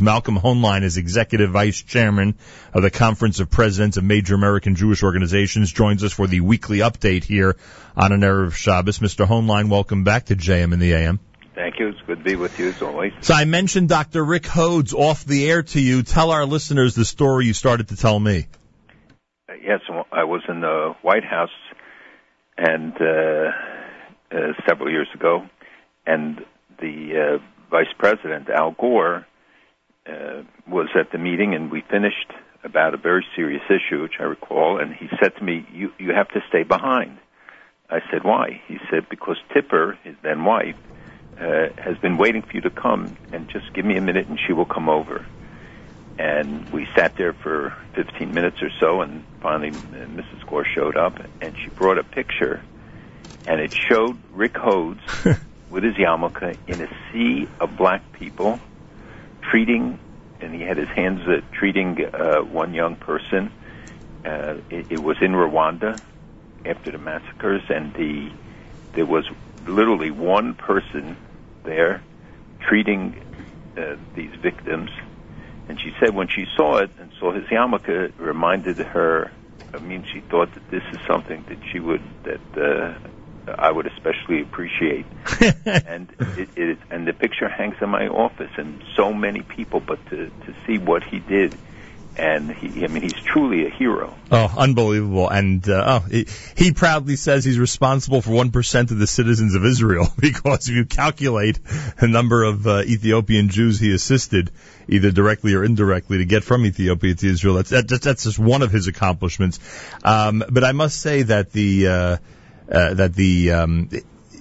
Malcolm Hoenlein is Executive Vice Chairman of the Conference of Presidents of Major American Jewish Organizations, joins us for the weekly update here on an Erev Shabbos. Mr. Hoenlein, welcome back to JM in the AM. Thank you. It's good to be with you as always. So I mentioned Dr. Rick Hodes off the air to you. Tell our listeners the story you started to tell me. Yes, I was in the White House and uh, uh, several years ago, and the uh, Vice President Al Gore uh, was at the meeting, and we finished about a very serious issue, which I recall, and he said to me, "You you have to stay behind." I said, "Why?" He said, "Because Tipper, his then wife, uh, has been waiting for you to come, and just give me a minute, and she will come over." And we sat there for 15 minutes or so, and finally uh, Mrs. Gore showed up, and she brought a picture, and it showed Rick Hodes with his yarmulke in a sea of black people treating, and he had his hands uh, treating uh, one young person. Uh, it, it was in Rwanda after the massacres, and the there was literally one person there treating uh, these victims. And she said when she saw it and saw his yarmulke, it reminded her. I mean, she thought that this is something that she would that uh, I would especially appreciate. and it, it and the picture hangs in my office, and so many people. But to to see what he did, and he, I mean, he's truly a hero. Oh, unbelievable! And uh, oh, he, he proudly says he's responsible for one percent of the citizens of Israel because if you calculate the number of uh, Ethiopian Jews he assisted, either directly or indirectly, to get from Ethiopia to Israel, that's that, that's just one of his accomplishments. Um, but I must say that the uh, uh, that the um,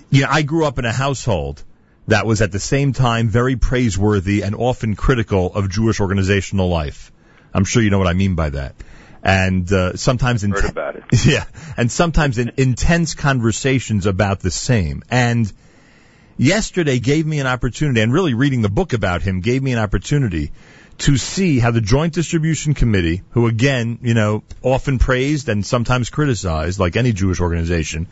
you know, I grew up in a household that was at the same time very praiseworthy and often critical of Jewish organizational life. I'm sure you know what I mean by that. And uh, sometimes in heard about it. Yeah, and sometimes in intense conversations about the same. And yesterday gave me an opportunity, and really reading the book about him gave me an opportunity to see how the Joint Distribution Committee, who again, you know, often praised and sometimes criticized, like any Jewish organization,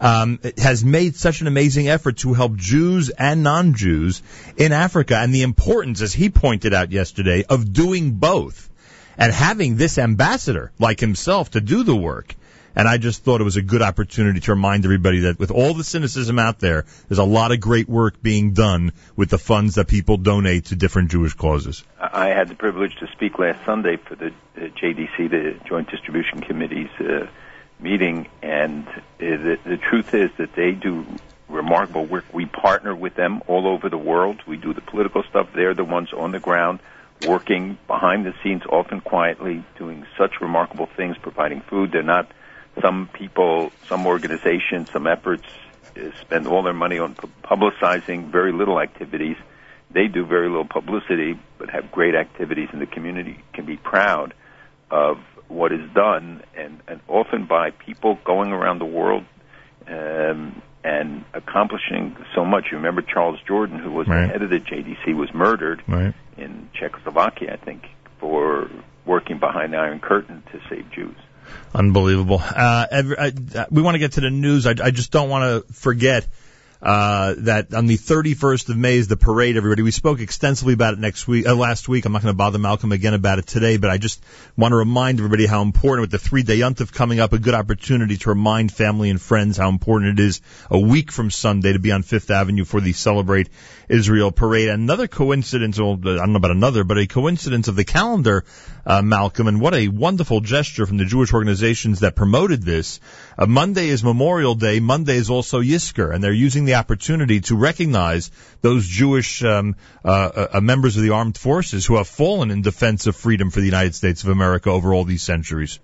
um, has made such an amazing effort to help Jews and non-Jews in Africa, and the importance, as he pointed out yesterday, of doing both and having this ambassador like himself to do the work. And I just thought it was a good opportunity to remind everybody that with all the cynicism out there, there's a lot of great work being done with the funds that people donate to different Jewish causes. I had the privilege to speak last Sunday for the JDC, the Joint Distribution Committee's uh, meeting, and uh, the, the truth is that they do remarkable work. We partner with them all over the world. We do the political stuff. They're the ones on the ground working behind the scenes, often quietly, doing such remarkable things, providing food. They're not some people, some organizations, some efforts uh, spend all their money on publicizing very little activities. They do very little publicity, but have great activities, and the community can be proud of what is done, and, and often by people going around the world um, and accomplishing so much. You remember Charles Jordan, who was right. the head of the JDC, was murdered right. in Czechoslovakia, I think, for working behind the Iron Curtain to save Jews. Unbelievable. Uh, every, I, we want to get to the news. I, I just don't want to forget uh, that on the 31st of May is the parade, everybody. We spoke extensively about it next week, uh, last week. I'm not going to bother Malcolm again about it today, but I just want to remind everybody how important with the three day yontif coming up, a good opportunity to remind family and friends how important it is a week from Sunday to be on Fifth Avenue for the Celebrate Israel parade. Another coincidence, well, I don't know about another, but a coincidence of the calendar, uh, Malcolm, and what a wonderful gesture from the Jewish organizations that promoted this. Uh, Monday is Memorial Day. Monday is also Yizkor, and they're using the opportunity to recognize those Jewish um, uh, uh, uh, members of the armed forces who have fallen in defense of freedom for the United States of America over all these centuries.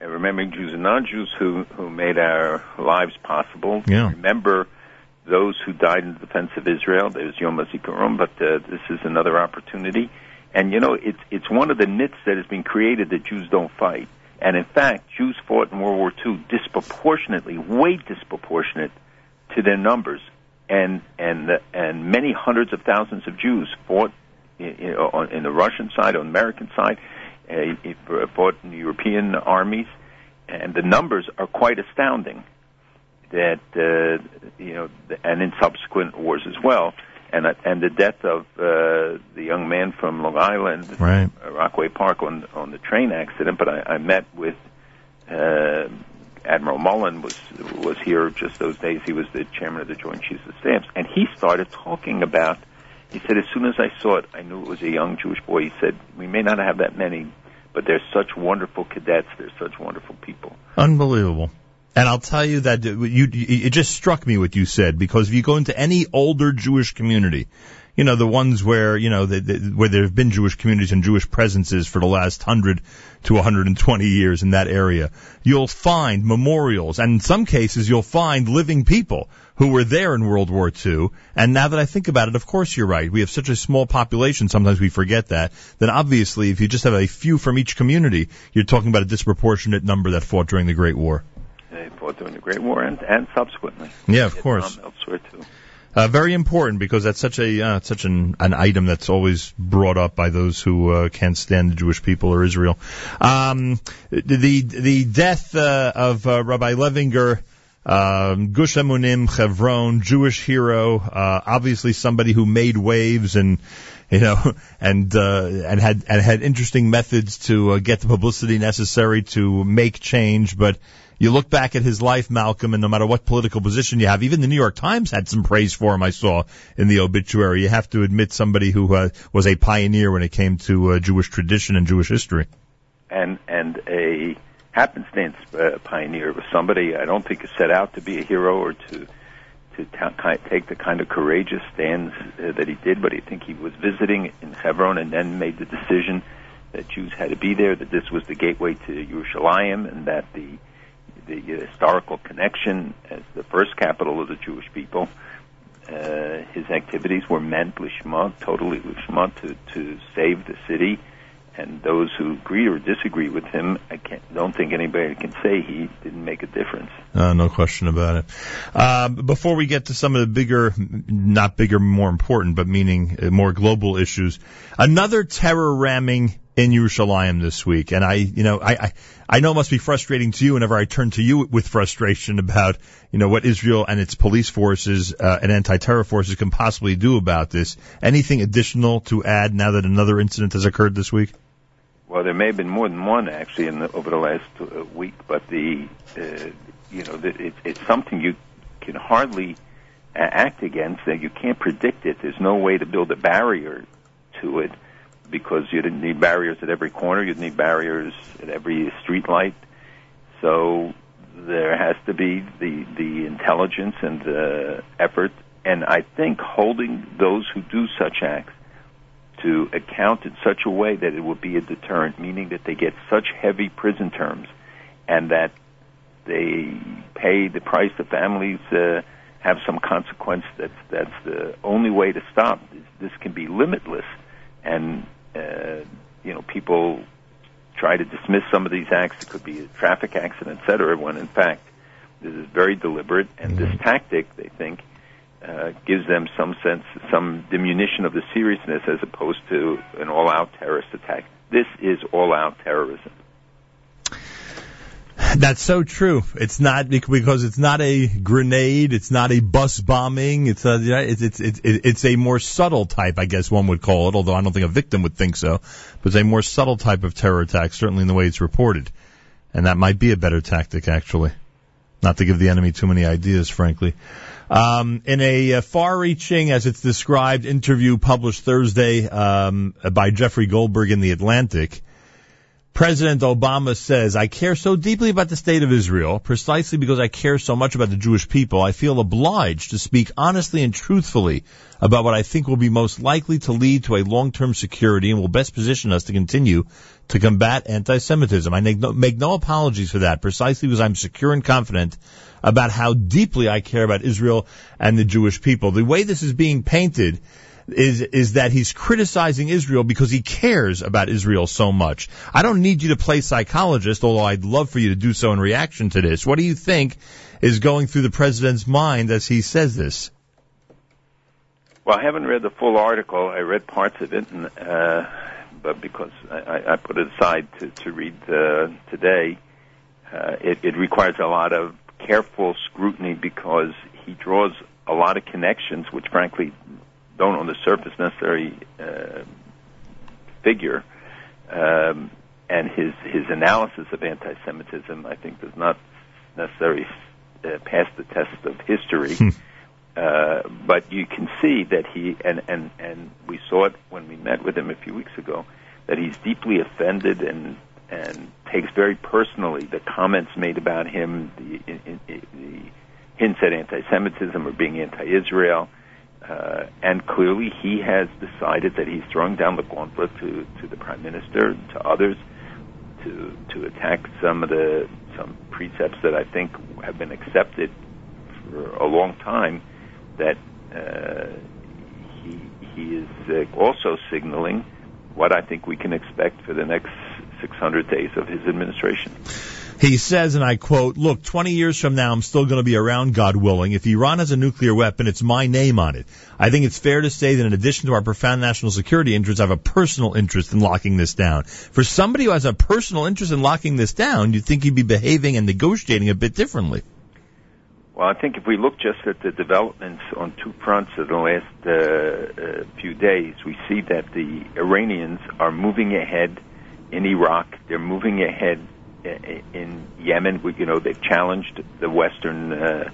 And remembering Jews and non-Jews who who made our lives possible. Yeah. Remember those who died in defense of Israel. There's Yom HaZikaron, but uh, this is another opportunity. And you know, it's it's one of the myths that has been created that Jews don't fight. And in fact, Jews fought in World War II disproportionately, way disproportionate to their numbers, and and and many hundreds of thousands of Jews fought in, in the Russian side, on the American side, uh, fought in the European armies, and the numbers are quite astounding. That uh, you know, and in subsequent wars as well. and uh, and the death of uh, the young man from Long Island, right. uh, Rockaway Park, on on the train accident. But I, I met with uh, Admiral Mullen was was here just those days. He was the chairman of the Joint Chiefs of Staffs, and he started talking about. He said, as soon as I saw it, I knew it was a young Jewish boy. He said, we may not have that many, but they're such wonderful cadets. They're such wonderful people. Unbelievable. And I'll tell you that uh, you, it just struck me what you said because if you go into any older Jewish community, you know, the ones where, you know, the, the, where there have been Jewish communities and Jewish presences for the last 100 to 120 years in that area, you'll find memorials, and in some cases you'll find living people who were there in World War II. And now that I think about it, of course you're right. We have such a small population, sometimes we forget that. Then obviously, if you just have a few from each community, you're talking about a disproportionate number that fought during the Great War. They fought during the Great War and, and subsequently. Yeah, of course. Elsewhere too. Uh, very important because that's such a uh, such an, an item that's always brought up by those who uh, can't stand the Jewish people or Israel. Um, the the death uh, of uh, Rabbi Levinger. Um, Gush Emunim Chevron, Jewish hero, uh, obviously somebody who made waves and you know, and uh, and had and had interesting methods to uh, get the publicity necessary to make change. But you look back at his life, Malcolm, and no matter what political position you have, even the New York Times had some praise for him. I saw in the obituary. You have to admit somebody who uh, was a pioneer when it came to uh, Jewish tradition and Jewish history, and and a happenstance uh, pioneer was somebody I don't think set out to be a hero or to to ta- take the kind of courageous stands uh, that he did, but I think he was visiting in Hebron and then made the decision that Jews had to be there, that this was the gateway to Yerushalayim, and that the the historical connection as the first capital of the Jewish people. Uh, his activities were meant lishma, totally lishma, to to save the city. And those who agree or disagree with him, I can't, don't think anybody can say he didn't make a difference. Uh, no question about it. Uh, before we get to some of the bigger, not bigger, more important, but meaning uh, more global issues, another terror ramming in Yerushalayim this week. And I, you know, I, I, I know it must be frustrating to you whenever I turn to you with frustration about, you know, what Israel and its police forces uh, and anti-terror forces can possibly do about this. Anything additional to add now that another incident has occurred this week? Well, there may have been more than one actually in the, over the last uh, week, but the, uh, you know, the, it, it's something you can hardly uh, act against. That you can't predict it. There's no way to build a barrier to it because you didn't need barriers at every corner. You'd need barriers at every street light. So there has to be the the intelligence and the effort, and I think holding those who do such acts to account in such a way that it would be a deterrent, meaning that they get such heavy prison terms, and that they pay the price. The families uh, have some consequence. That's that's the only way to stop. This, this can be limitless, and uh, you know people try to dismiss some of these acts. It could be a traffic accident, et cetera. When in fact this is very deliberate, and this tactic they think uh, gives them some sense, some diminution of the seriousness as opposed to an all-out terrorist attack. This is all-out terrorism. That's so true. It's not because it's not a grenade. It's not a bus bombing. It's a it's it's it's, it's a more subtle type, I guess one would call it. Although I don't think a victim would think so, but it's a more subtle type of terror attack, certainly in the way it's reported, and that might be a better tactic actually. Not to give the enemy too many ideas, frankly. Um, in a uh, far-reaching, as it's described, interview published Thursday um, by Jeffrey Goldberg in the Atlantic, President Obama says, I care so deeply about the state of Israel, precisely because I care so much about the Jewish people. I feel obliged to speak honestly and truthfully about what I think will be most likely to lead to a long-term security and will best position us to continue to combat anti-Semitism. I make no, make no apologies for that, precisely because I'm secure and confident about how deeply I care about Israel and the Jewish people. The way this is being painted is is that he's criticizing Israel because he cares about Israel so much. I don't need you to play psychologist, although I'd love for you to do so in reaction to this. What do you think is going through the president's mind as he says this? Well, I haven't read the full article. I read parts of it, and, uh, but because I, I put it aside to, to read uh, today, uh, it, it requires a lot of careful scrutiny because he draws a lot of connections, which frankly don't on the surface necessarily uh, figure. Um, and his his analysis of anti-Semitism, I think, does not necessarily uh, pass the test of history. Hmm. uh, but you can see that he and and and we saw it when we met with him a few weeks ago that he's deeply offended and and takes very personally the comments made about him, the, in, in, the hints at anti-Semitism or being anti-Israel. Uh, and clearly, he has decided that he's throwing down the gauntlet to, to the prime minister, to others, to to attack some of the some precepts that I think have been accepted for a long time. That uh, he he is uh, also signaling what I think we can expect for the next 600 days of his administration. He says, and I quote, look, 20 years from now, I'm still going to be around, God willing. If Iran has a nuclear weapon, it's my name on it. I think it's fair to say that in addition to our profound national security interests, I have a personal interest in locking this down. For somebody who has a personal interest in locking this down, you'd think he'd be behaving and negotiating a bit differently. Well, I think if we look just at the developments on two fronts of the last uh, uh, few days, we see that the Iranians are moving ahead in Iraq. They're moving ahead in Yemen. You know, they've challenged the Western, uh,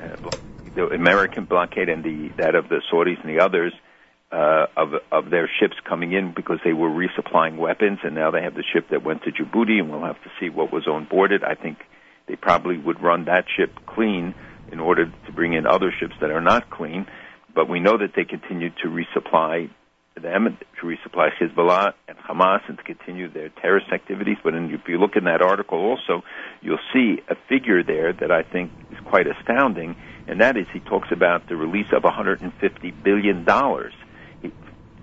uh, the American blockade and the that of the Saudis and the others uh, of of their ships coming in because they were resupplying weapons, and now they have the ship that went to Djibouti, and we'll have to see what was on board it. I think they probably would run that ship clean in order to bring in other ships that are not clean. But we know that they continue to resupply them to resupply Hezbollah and Hamas and to continue their terrorist activities. But in, if you look in that article also, you'll see a figure there that I think is quite astounding, and that is he talks about the release of 150 billion dollars.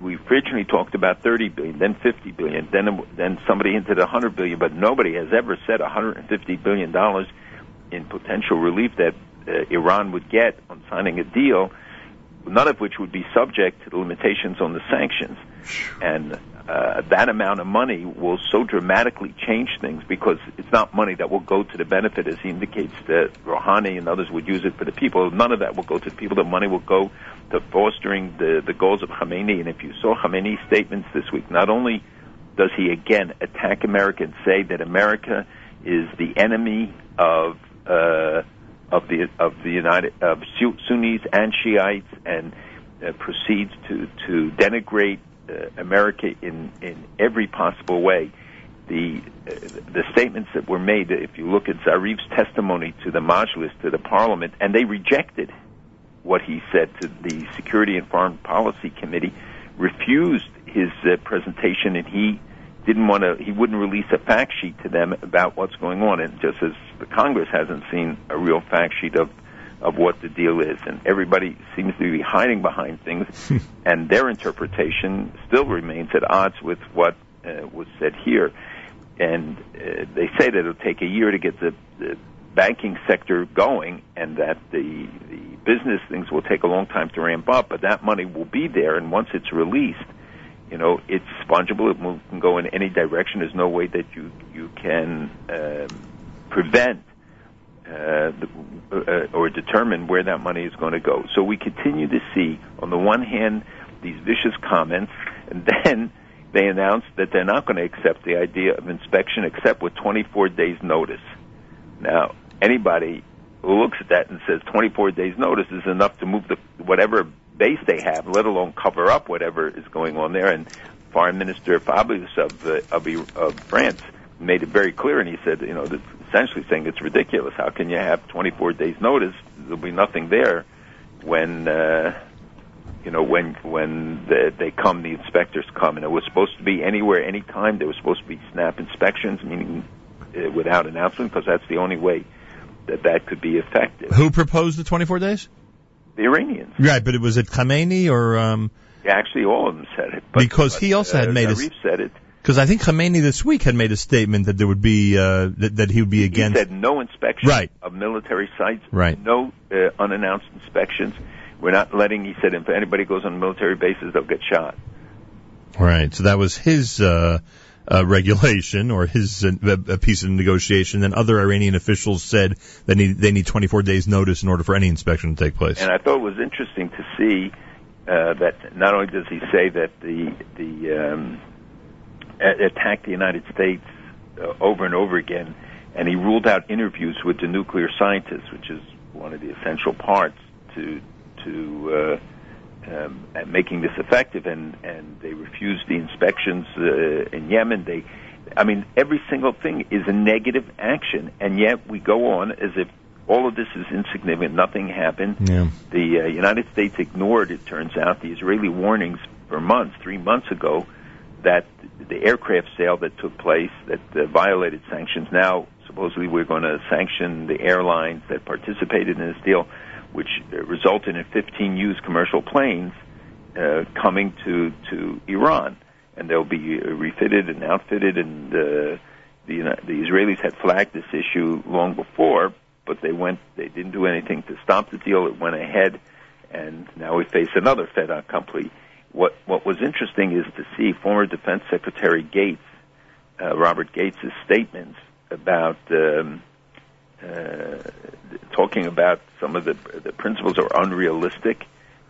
We originally talked about 30 billion, then 50 billion, then then somebody hinted 100 billion, but nobody has ever said 150 billion dollars in potential relief that uh, Iran would get on signing a deal none of which would be subject to the limitations on the sanctions. And uh, that amount of money will so dramatically change things because it's not money that will go to the benefit, as he indicates that Rouhani and others would use it for the people. None of that will go to the people. The money will go to fostering the, the goals of Khamenei. And if you saw Khamenei's statements this week, not only does he again attack America and say that America is the enemy of uh, of the of the United of Sunnis and Shiites and uh, proceeds to to denigrate uh, America in in every possible way. The uh, the statements that were made, if you look at Zarif's testimony to the Majlis, to the Parliament, and they rejected what he said to the Security and Foreign Policy Committee, refused his uh, presentation, and he didn't want to, he wouldn't release a fact sheet to them about what's going on. And just as the Congress hasn't seen a real fact sheet of, of what the deal is. And everybody seems to be hiding behind things, and their interpretation still remains at odds with what uh, was said here. And uh, they say that it'll take a year to get the, the banking sector going, and that the the business things will take a long time to ramp up. But that money will be there, and once it's released, you know, it's fungible. It can go in any direction. There's no way that you you can um, prevent uh, the, uh, or determine where that money is going to go. So we continue to see, on the one hand, these vicious comments, and then they announce that they're not going to accept the idea of inspection except with 24 days notice. Now, anybody who looks at that and says 24 days notice is enough to move the whatever base they have, let alone cover up whatever is going on there. And Foreign Minister Fabius of, of, of France made it very clear, and he said, you know, essentially saying it's ridiculous. How can you have 24 days notice? There'll be nothing there when, uh, you know, when when the, they come, the inspectors come, and it was supposed to be anywhere, anytime. There was supposed to be snap inspections, meaning uh, without announcement, because that's the only way that that could be effective. Who proposed the 24 days? The Iranians. Right, but it was it Khamenei or um yeah, actually all of them said it. But, because but, he also uh, had made Zarif a said it. Because I think Khamenei this week had made a statement that there would be uh, that, that he would be against. He said no inspection right. of military sites. Right. No uh, unannounced inspections. We're not letting. He said if anybody goes on military bases, they'll get shot. Right. So that was his uh, uh, regulation or his uh, a piece of negotiation. Then other Iranian officials said that need, they need 24 days notice in order for any inspection to take place. And I thought it was interesting to see uh, that not only does he say that the the um, attacked the United States uh, over and over again, and he ruled out interviews with the nuclear scientists, which is one of the essential parts to to uh, um, making this effective. And and they refused the inspections uh, in Yemen. They, I mean, every single thing is a negative action, and yet we go on as if all of this is insignificant. Nothing happened. Yeah. The uh, United States ignored, it turns out, the Israeli warnings for months, three months ago, that the aircraft sale that took place that uh, violated sanctions. Now, supposedly, we're going to sanction the airlines that participated in this deal, which uh, resulted in 15 used commercial planes uh, coming to to Iran, and they'll be uh, refitted and outfitted. And uh, the the Israelis had flagged this issue long before, but they went they didn't do anything to stop the deal. It went ahead, and now we face another fait accompli. What what was interesting is to see former Defense Secretary Gates, uh, Robert Gates' statements about um, uh, talking about some of the the principles are unrealistic,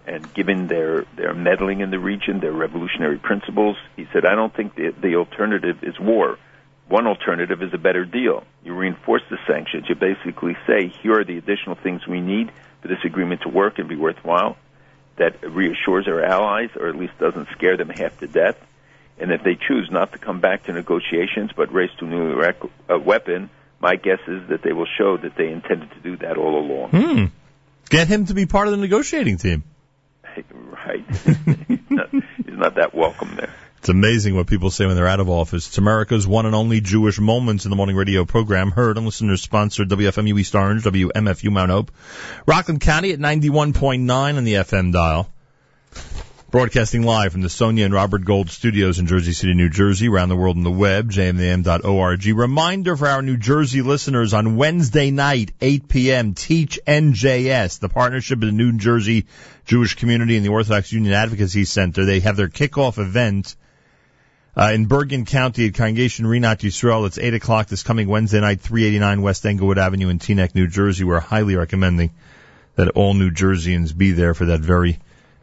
and given their their meddling in the region, their revolutionary principles, he said, "I don't think the the alternative is war." One alternative is a better deal. You reinforce the sanctions. You basically say, here are the additional things we need for this agreement to work and be worthwhile. That reassures our allies, or at least doesn't scare them half to death. And if they choose not to come back to negotiations but race to a uh, weapon, my guess is that they will show that they intended to do that all along. Hmm. Get him to be part of the negotiating team. Right. he's, not, he's not that welcome there. It's amazing what people say when they're out of office. It's America's one and only Jewish Moments in the Morning radio program, heard on listeners sponsored WFMU East Orange, WMFU Mount Hope, Rockland County at 91.9 on the FM dial. Broadcasting live from the Sonia and Robert Gold studios in Jersey City, New Jersey, around the world on the web, jmam.org. Reminder for our New Jersey listeners on Wednesday night, 8 p.m., Teach NJS, the partnership of the New Jersey Jewish community and the Orthodox Union Advocacy Center. They have their kickoff event uh, in Bergen County at Congregation Rinat Yisrael. It's 8 o'clock this coming Wednesday night, 389 West Englewood Avenue in Teaneck, New Jersey. We're highly recommending that all New Jerseyans be there for that very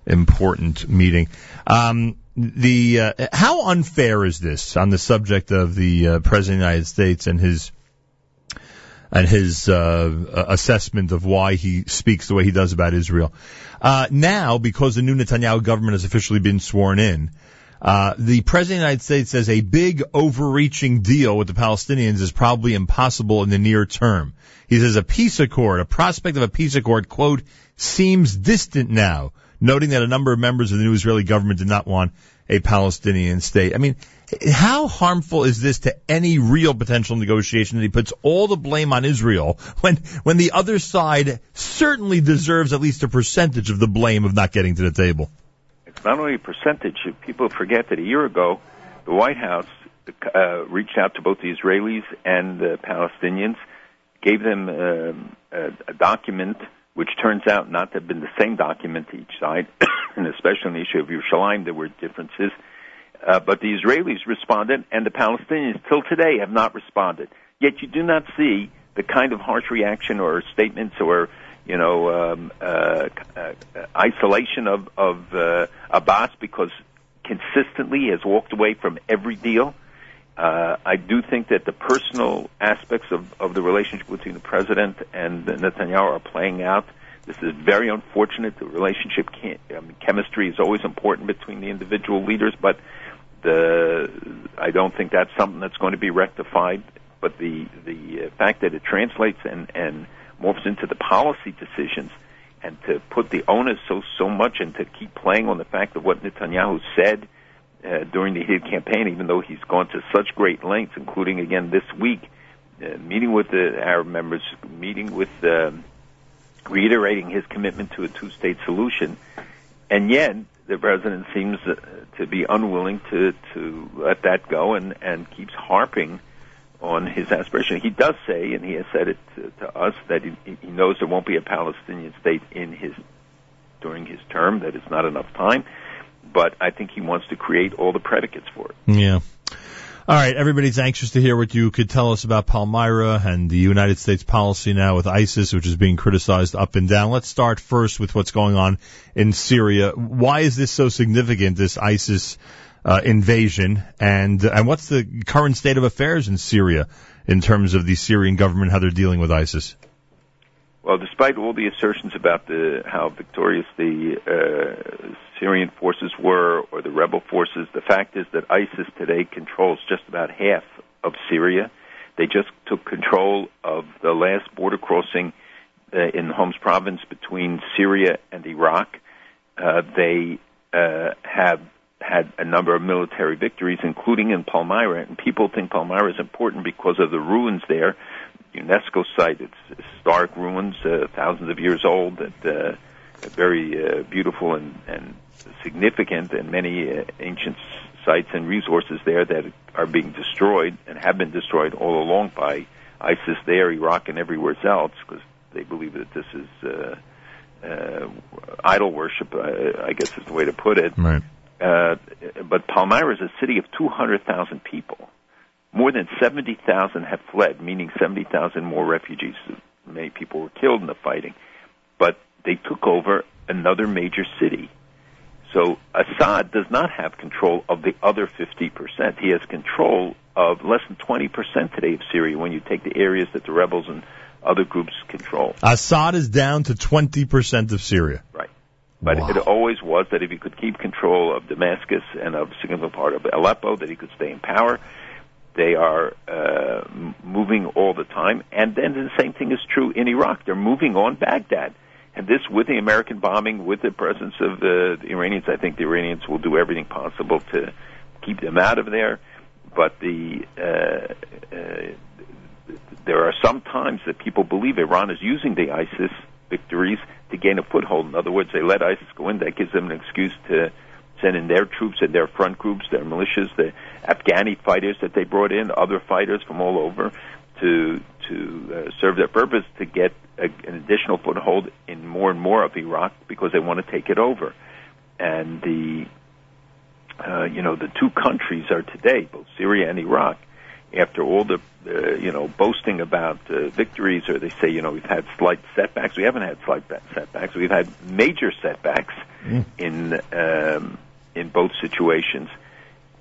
important meeting. Um, the uh, how unfair is this on the subject of the uh, president of the United States and his and his uh, assessment of why he speaks the way he does about Israel? Uh, now, because the new Netanyahu government has officially been sworn in, uh, the president of the United States says a big overreaching deal with the Palestinians is probably impossible in the near term. He says a peace accord, a prospect of a peace accord, quote, seems distant now, noting that a number of members of the new Israeli government did not want a Palestinian state. I mean, how harmful is this to any real potential negotiation that he puts all the blame on Israel when, when the other side certainly deserves at least a percentage of the blame of not getting to the table? It's not only a percentage. People forget that a year ago, the White House uh, reached out to both the Israelis and the Palestinians, gave them um, a, a document which turns out not to have been the same document to each side, and especially on the issue of Yerushalayim, there were differences. Uh, but the Israelis responded, and the Palestinians, till today, have not responded. Yet you do not see the kind of harsh reaction or statements or you know, um, uh, uh, isolation of, of uh, Abbas because consistently has walked away from every deal. Uh, I do think that the personal aspects of, of the relationship between the president and Netanyahu are playing out. This is very unfortunate. The relationship I mean, chemistry is always important between the individual leaders, but the I don't think that's something that's going to be rectified. But the the fact that it translates and and morphs into the policy decisions, and to put the onus so so much and to keep playing on the fact of what Netanyahu said uh, during the heated campaign, even though he's gone to such great lengths, including again this week, uh, meeting with the Arab members, meeting with, uh, reiterating his commitment to a two-state solution, and yet the president seems uh, to be unwilling to to let that go and and keeps harping on his aspiration. He does say, and he has said it to, to us, that he, he knows there won't be a Palestinian state in his during his term. That it's not enough time, but I think he wants to create all the predicates for it. Yeah. All right, everybody's anxious to hear what you could tell us about Palmyra and the United States policy now with ISIS, which is being criticized up and down. Let's start first with what's going on in Syria. Why is this so significant, this ISIS uh, invasion, and and what's the current state of affairs in Syria in terms of the Syrian government, how they're dealing with ISIS? Well, despite all the assertions about the how victorious the uh, Syrian forces were or the rebel forces, the fact is that ISIS today controls just about half of Syria. They just took control of the last border crossing uh, in Homs province between Syria and Iraq. Uh, they uh, have had a number of military victories, including in Palmyra. And people think Palmyra is important because of the ruins there UNESCO site. It's historic ruins, uh, thousands of years old, that uh, very uh, beautiful and, and significant, and many uh, ancient sites and resources there that are being destroyed and have been destroyed all along by ISIS there, Iraq, and everywhere else, because they believe that this is uh, uh, idol worship. Uh, I guess is the way to put it. Right. Uh, but Palmyra is a city of 200,000 people more than 70,000 have fled, meaning 70,000 more refugees. Many people were killed in the fighting. But they took over another major city. So Assad does not have control of the other 50%. He has control of less than 20% today of Syria when you take the areas that the rebels and other groups control. Assad is down to 20% of Syria. Right. But wow. it always was that if he could keep control of Damascus and of a significant part of Aleppo, that he could stay in power. They are uh, moving all the time. And then the same thing is true in Iraq. They're moving on Baghdad. And this, with the American bombing, with the presence of the, the Iranians, I think the Iranians will do everything possible to keep them out of there. But the uh, uh, there are some times that people believe Iran is using the ISIS victories to gain a foothold. In other words, they let ISIS go in. That gives them an excuse to send in their troops and their front groups, their militias, the Afghani fighters that they brought in, other fighters from all over, to to uh, serve their purpose to get a, an additional foothold in more and more of Iraq because they want to take it over. And the uh, you know the two countries are today both Syria and Iraq. After all the uh, you know boasting about uh, victories, or they say you know we've had slight setbacks. We haven't had slight setbacks. We've had major setbacks mm. in um, in both situations,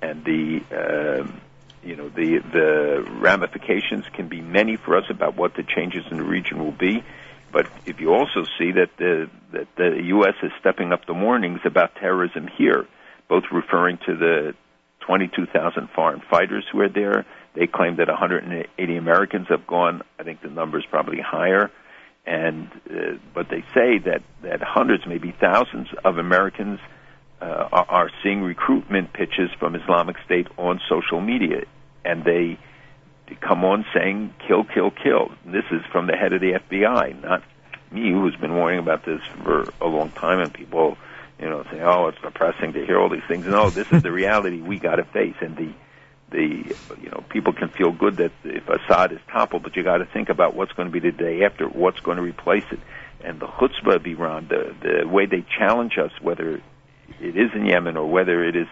and the um, you know the the ramifications can be many for us about what the changes in the region will be. But if you also see that the that the U.S. is stepping up the warnings about terrorism here, both referring to the 22,000 foreign fighters who are there. They claim that 180 Americans have gone. I think the number is probably higher. And uh, but they say that that hundreds, maybe thousands of Americans uh, are, seeing recruitment pitches from Islamic State on social media, and they come on saying "kill, kill, kill." This is from the head of the FBI, not me, who's been warning about this for a long time, and people, you know, say, "Oh, it's depressing to hear all these things." No, this is the reality we got to face, and the the you know people can feel good that if Assad is toppled, but you got to think about what's going to be the day after, what's going to replace it, and the chutzpah of Iran, the the way they challenge us, whether it is in Yemen or whether it is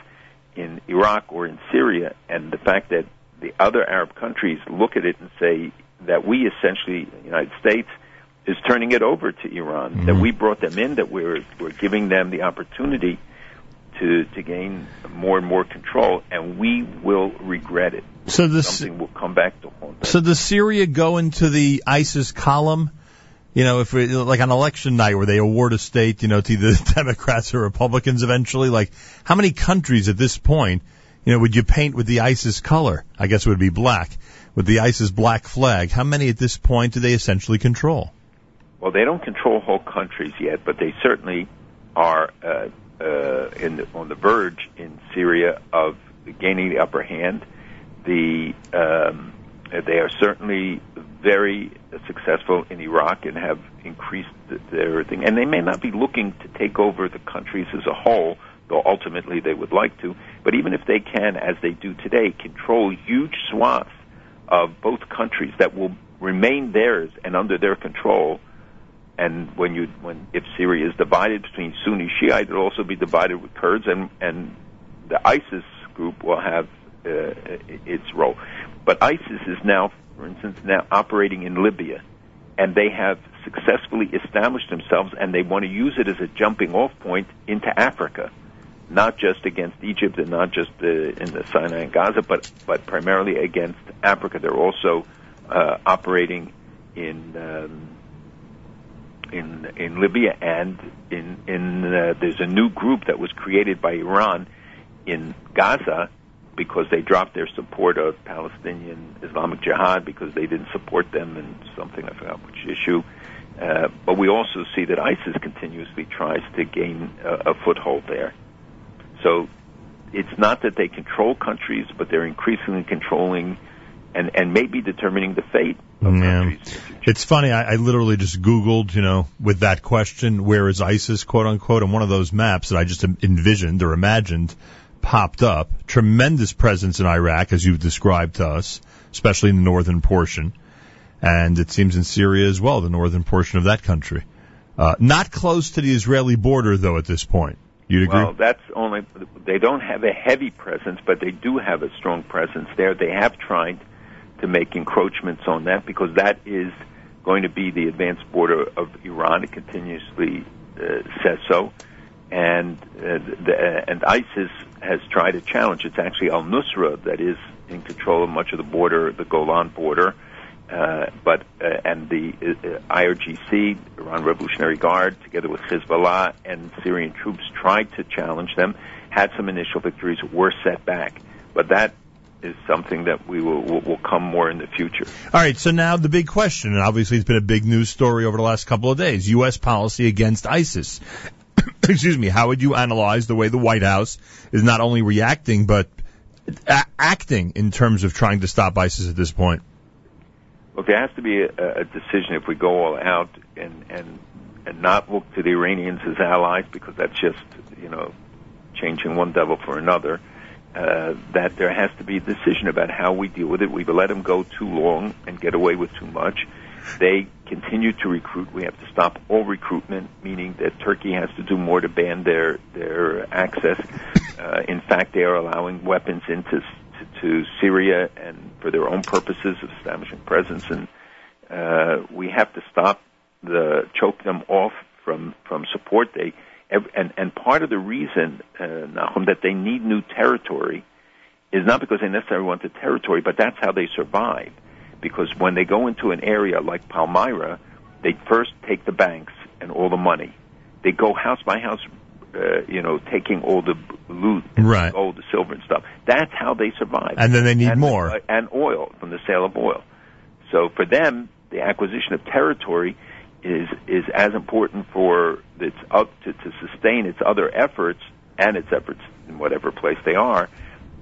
in Iraq or in Syria, and the fact that the other Arab countries look at it and say that we essentially, the United States, is turning it over to Iran, mm-hmm. that we brought them in, that we're we're giving them the opportunity to to gain more and more control, and we will regret it. So this something will come back to haunt us. So does Syria go into the ISIS column? You know, if we, like on election night where they award a state, you know, to either Democrats or Republicans eventually, like how many countries at this point, you know, would you paint with the ISIS color? I guess it would be black with the ISIS black flag. How many at this point do they essentially control? Well, they don't control whole countries yet, but they certainly are uh, uh, the, on the verge in Syria of gaining the upper hand. The um, they are certainly very successful in Iraq and have increased their thing. And they may not be looking to take over the countries as a whole, though ultimately they would like to. But even if they can, as they do today, control huge swaths of both countries that will remain theirs and under their control. And when you, when if Syria is divided between Sunni Shiite, it'll also be divided with Kurds, and and the ISIS group will have uh, uh, its role. But ISIS is now, for instance, now operating in Libya, and they have successfully established themselves, and they want to use it as a jumping off point into Africa, not just against Egypt and not just uh, in the Sinai and Gaza, but but primarily against Africa. They're also uh, operating in. Um, in in Libya and in in uh, there's a new group that was created by Iran in Gaza because they dropped their support of Palestinian Islamic Jihad because they didn't support them in something I forgot which issue. Uh, but we also see that ISIS continuously tries to gain a, a foothold there. So it's not that they control countries, but they're increasingly controlling and and maybe determining the fate of Yeah. countries. It's funny. I, I literally just Googled, you know, with that question, where is ISIS, quote unquote, and one of those maps that I just envisioned or imagined popped up. Tremendous presence in Iraq, as you've described to us, especially in the northern portion. And it seems in Syria as well, the northern portion of that country. Uh, not close to the Israeli border, though, at this point. You'd agree? Well, that's only they don't have a heavy presence, but they do have a strong presence there. They have tried to make encroachments on that because that is going to be the advanced border of Iran. It continuously uh, says so, and uh, the, and ISIS has tried to challenge. It's actually Al Nusra that is in control of much of the border, the Golan border. Uh, but uh, and the uh, IRGC, Iran Revolutionary Guard, together with Hezbollah and Syrian troops, tried to challenge them. Had some initial victories, were set back, but that is something that we will, will will come more in the future. All right, so now the big question, and obviously it's been a big news story over the last couple of days: U.S. policy against ISIS. Excuse me. How would you analyze the way the White House is not only reacting but a- acting in terms of trying to stop ISIS at this point? Look, there has to be a, a decision if we go all out and and and not look to the Iranians as allies because that's just you know changing one devil for another. Uh, that there has to be a decision about how we deal with it. We've let them go too long and get away with too much. They continue to recruit. We have to stop all recruitment, meaning that Turkey has to do more to ban their their access. Uh, in fact, they are allowing weapons into to, to Syria and for their own purposes of establishing presence. And uh, we have to stop the choke them off from from support. They and and part of the reason, uh, Nachum, that they need new territory is not because they necessarily want the territory, but that's how they survive. Because when they go into an area like Palmyra, they first take the banks and all the money. They go house by house, uh, you know, taking all the loot, and Right. the gold, the silver, and stuff. That's how they survive. And then they need and, more. uh, and oil from the sale of oil. So for them, the acquisition of territory is is as important for its up to, to sustain its other efforts and its efforts in whatever place they are,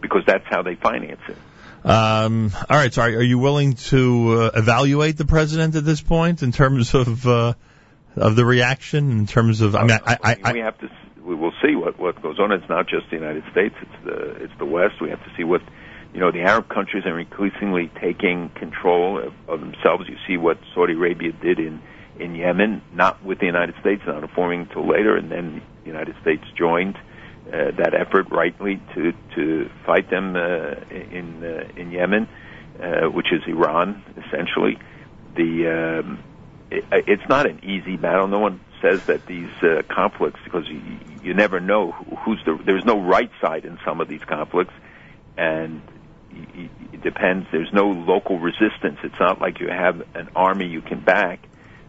because that's how they finance it. Um, all right, so are, are you willing to uh, evaluate the president at this point in terms of uh, of the reaction? In terms of, I mean, I, I, I, we have to. We will see what what goes on. It's not just the United States. It's the it's the West. We have to see what you know. The Arab countries are increasingly taking control of, of themselves. You see what Saudi Arabia did in in Yemen, not with the United States, not informing until later, and then the United States joined uh, that effort rightly to to fight them uh, in uh, in Yemen, uh, which is Iran essentially. The um, it, it's not an easy battle. No one says that these uh, conflicts because you, you never know who's the. There's no right side in some of these conflicts, and it depends. There's no local resistance. It's not like you have an army you can back.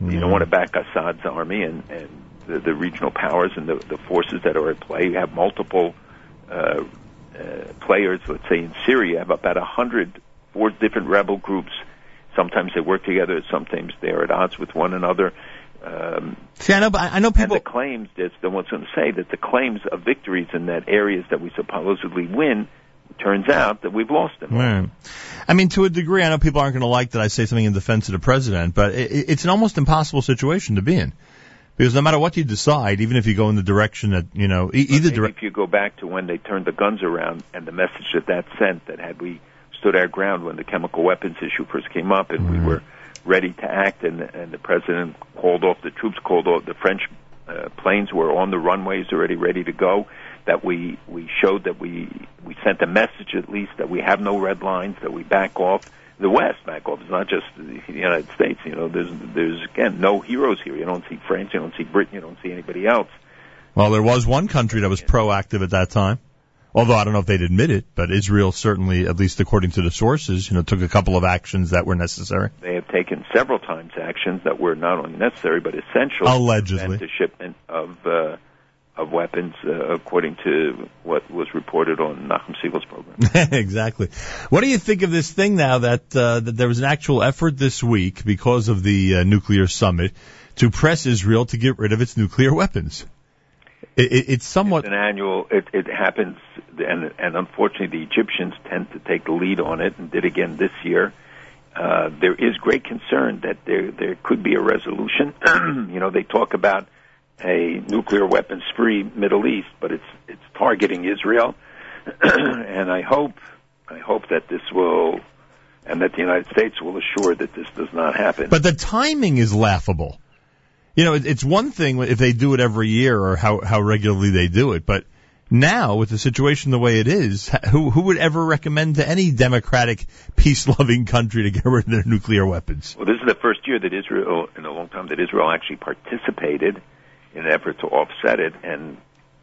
You don't want to back Assad's army and, and the, the regional powers and the, the forces that are at play. You have multiple uh, uh, players. Let's say in Syria, you have about a hundred, four different rebel groups. Sometimes they work together. Sometimes they are at odds with one another. Um, see, I know, I know and people. the claims, that's the one's going to say that the claims of victories in that areas that we supposedly win, turns out that we've lost them. Right. I mean, to a degree, I know people aren't going to like that I say something in defense of the president, but it, it's an almost impossible situation to be in. Because no matter what you decide, even if you go in the direction that, you know, e- either direction. if you go back to when they turned the guns around and the message that that sent, that had we stood our ground when the chemical weapons issue first came up and we were ready to act and, and the president called off, the troops called off, the French uh, planes were on the runways already ready to go. that we we showed that we we sent a message at least that we have no red lines, that we back off. The West back off. It's not just the United States. You know, there's there's again no heroes here. You don't see France. You don't see Britain. You don't see anybody else. Well, there was one country that was proactive at that time. Although I don't know if they'd admit it, but Israel certainly, at least according to the sources, you know, took a couple of actions that were necessary. They have taken several times actions that were not only necessary but essential Allegedly. to the shipment of uh, of weapons, uh, according to what was reported on Nachum Segal's program. exactly. What do you think of this thing now that uh, that there was an actual effort this week because of the uh, nuclear summit to press Israel to get rid of its nuclear weapons? It, it, it's somewhat It's an annual. It, it happens, and and unfortunately, the Egyptians tend to take the lead on it, and did again this year. Uh, there is great concern that there there could be a resolution. you know, they talk about a nuclear weapons free Middle East, but it's it's targeting Israel, and I hope I hope that this will. And that the United States will assure that this does not happen. But the timing is laughable. You know, it's one thing if they do it every year or how, how regularly they do it, but now with the situation the way it is, who, who would ever recommend to any democratic, peace-loving country to get rid of their nuclear weapons? Well, this is the first year that Israel, in a long time, that Israel actually participated in an effort to offset it and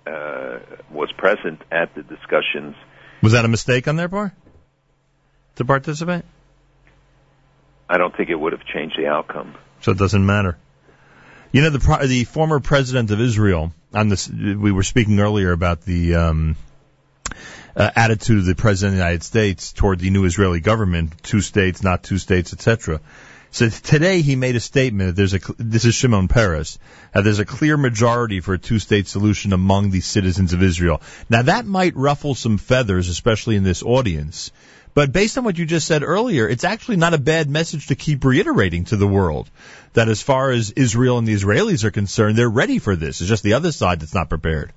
uh, was present at the discussions. Was that a mistake on their part? To participate? I don't think it would have changed the outcome. So it doesn't matter. You know, the the former president of Israel. On this, we were speaking earlier about the um, uh, attitude of the president of the United States toward the new Israeli government, two states, not two states, etc. So today he made a statement that there's a this is Shimon Peres. that there's a clear majority for a two-state solution among the citizens of Israel. Now that might ruffle some feathers, especially in this audience. But based on what you just said earlier, it's actually not a bad message to keep reiterating to the world that as far as Israel and the Israelis are concerned, they're ready for this. It's just the other side that's not prepared.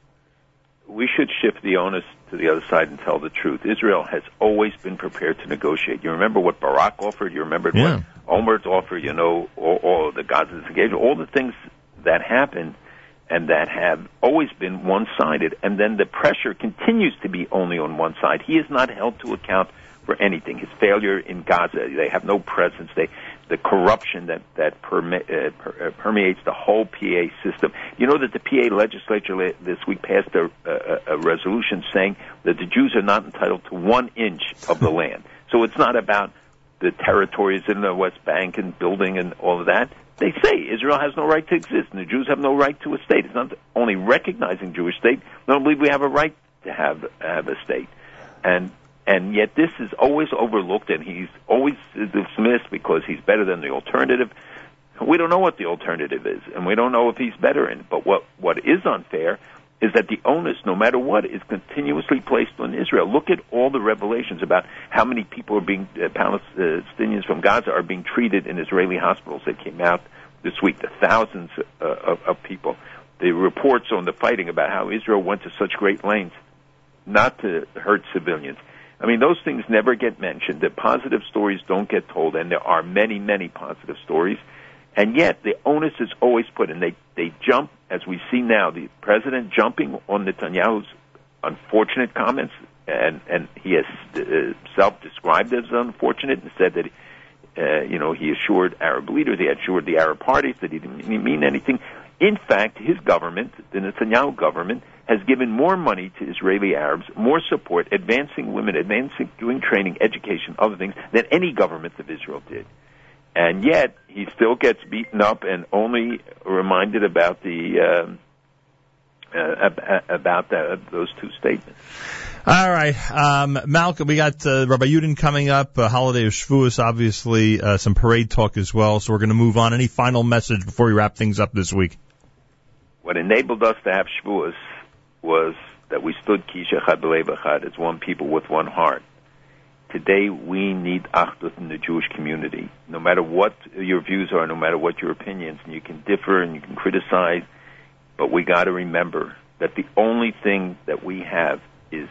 We should shift the onus to the other side and tell the truth. Israel has always been prepared to negotiate. You remember what Barak offered? You remember Yeah. what Olmert offered? You know, all, all the Gaza's engagement, all the things that happened and that have always been one-sided. And then the pressure continues to be only on one side. He is not held to account for anything. His failure in Gaza, they have no presence. They, the corruption that that perme- uh, per, uh, permeates the whole PA system. You know that the PA legislature la- this week passed a, a, a resolution saying that the Jews are not entitled to one inch of the land. So it's not about the territories in the West Bank and building and all of that. They say Israel has no right to exist, and the Jews have no right to a state. It's not only recognizing Jewish state. I don't believe we have a right to have have a state, and and yet this is always overlooked, and he's always dismissed because he's better than the alternative. We don't know what the alternative is, and we don't know if he's better in. But what what is unfair is that the onus, no matter what, is continuously placed on Israel. Look at all the revelations about how many people are being uh, Palestinians from Gaza are being treated in Israeli hospitals that came out this week. The thousands uh, of, of people. The reports on the fighting about how Israel went to such great lengths not to hurt civilians. I mean, those things never get mentioned. The positive stories don't get told, and there are many, many positive stories. And yet, the onus is always put, and they they jump as we see now. The president jumping on Netanyahu's unfortunate comments, and and he has uh, self-described as unfortunate, and said that. Uh, you know, he assured Arab leaders, he assured the Arab parties that he didn't mean anything. In fact, his government, the Netanyahu government, has given more money to Israeli Arabs, more support, advancing women, advancing doing training, education, other things than any government of Israel did. And yet he still gets beaten up and only reminded about the um, uh, about the, those two statements. All right, um, Malcolm, we got uh, Rabbi Yudin coming up, uh, holiday of Shavuos, obviously, uh, some parade talk as well. So we're going to move on. Any final message before we wrap things up this week? What enabled us to have Shavuos was that we stood K'ish Echad as one people with one heart. Today we need Achdut in the Jewish community. No matter what your views are, no matter what your opinions, and you can differ and you can criticize, but we got to remember that the only thing that we have is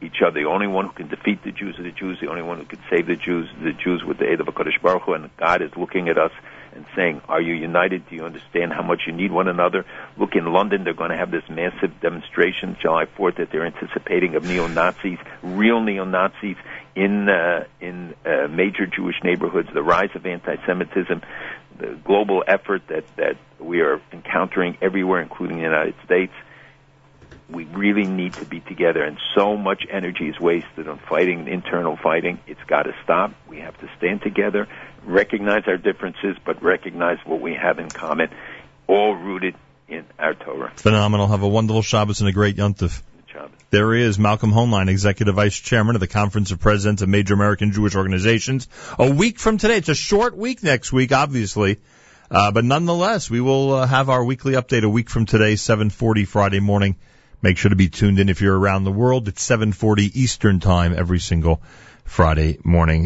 each other. The only one who can defeat the Jews are the Jews. The only one who can save the Jews, the Jews with the aid of a Kodesh Baruch Hu, and God is looking at us and saying, "Are you united? Do you understand how much you need one another?" Look in London; they're going to have this massive demonstration July 4th that they're anticipating of neo Nazis, real neo Nazis in uh, in uh, major Jewish neighborhoods. The rise of anti-Semitism, the global effort that that we are encountering everywhere, including the United States we really need to be together and so much energy is wasted on fighting internal fighting. It's got to stop. We have to stand together recognize our differences but recognize what we have in common all rooted in our torah. Phenomenal. Have a wonderful shabbos and a great yontif there he is, Malcolm Hoenlein, Executive Vice Chairman of the Conference of Presidents of Major American Jewish Organizations. A week from today, it's a short week next week, obviously, uh, but nonetheless, we will uh, have our weekly update a week from today, 7:40 Friday morning. Make sure to be tuned in if you're around the world. It's 7:40 Eastern Time every single Friday morning.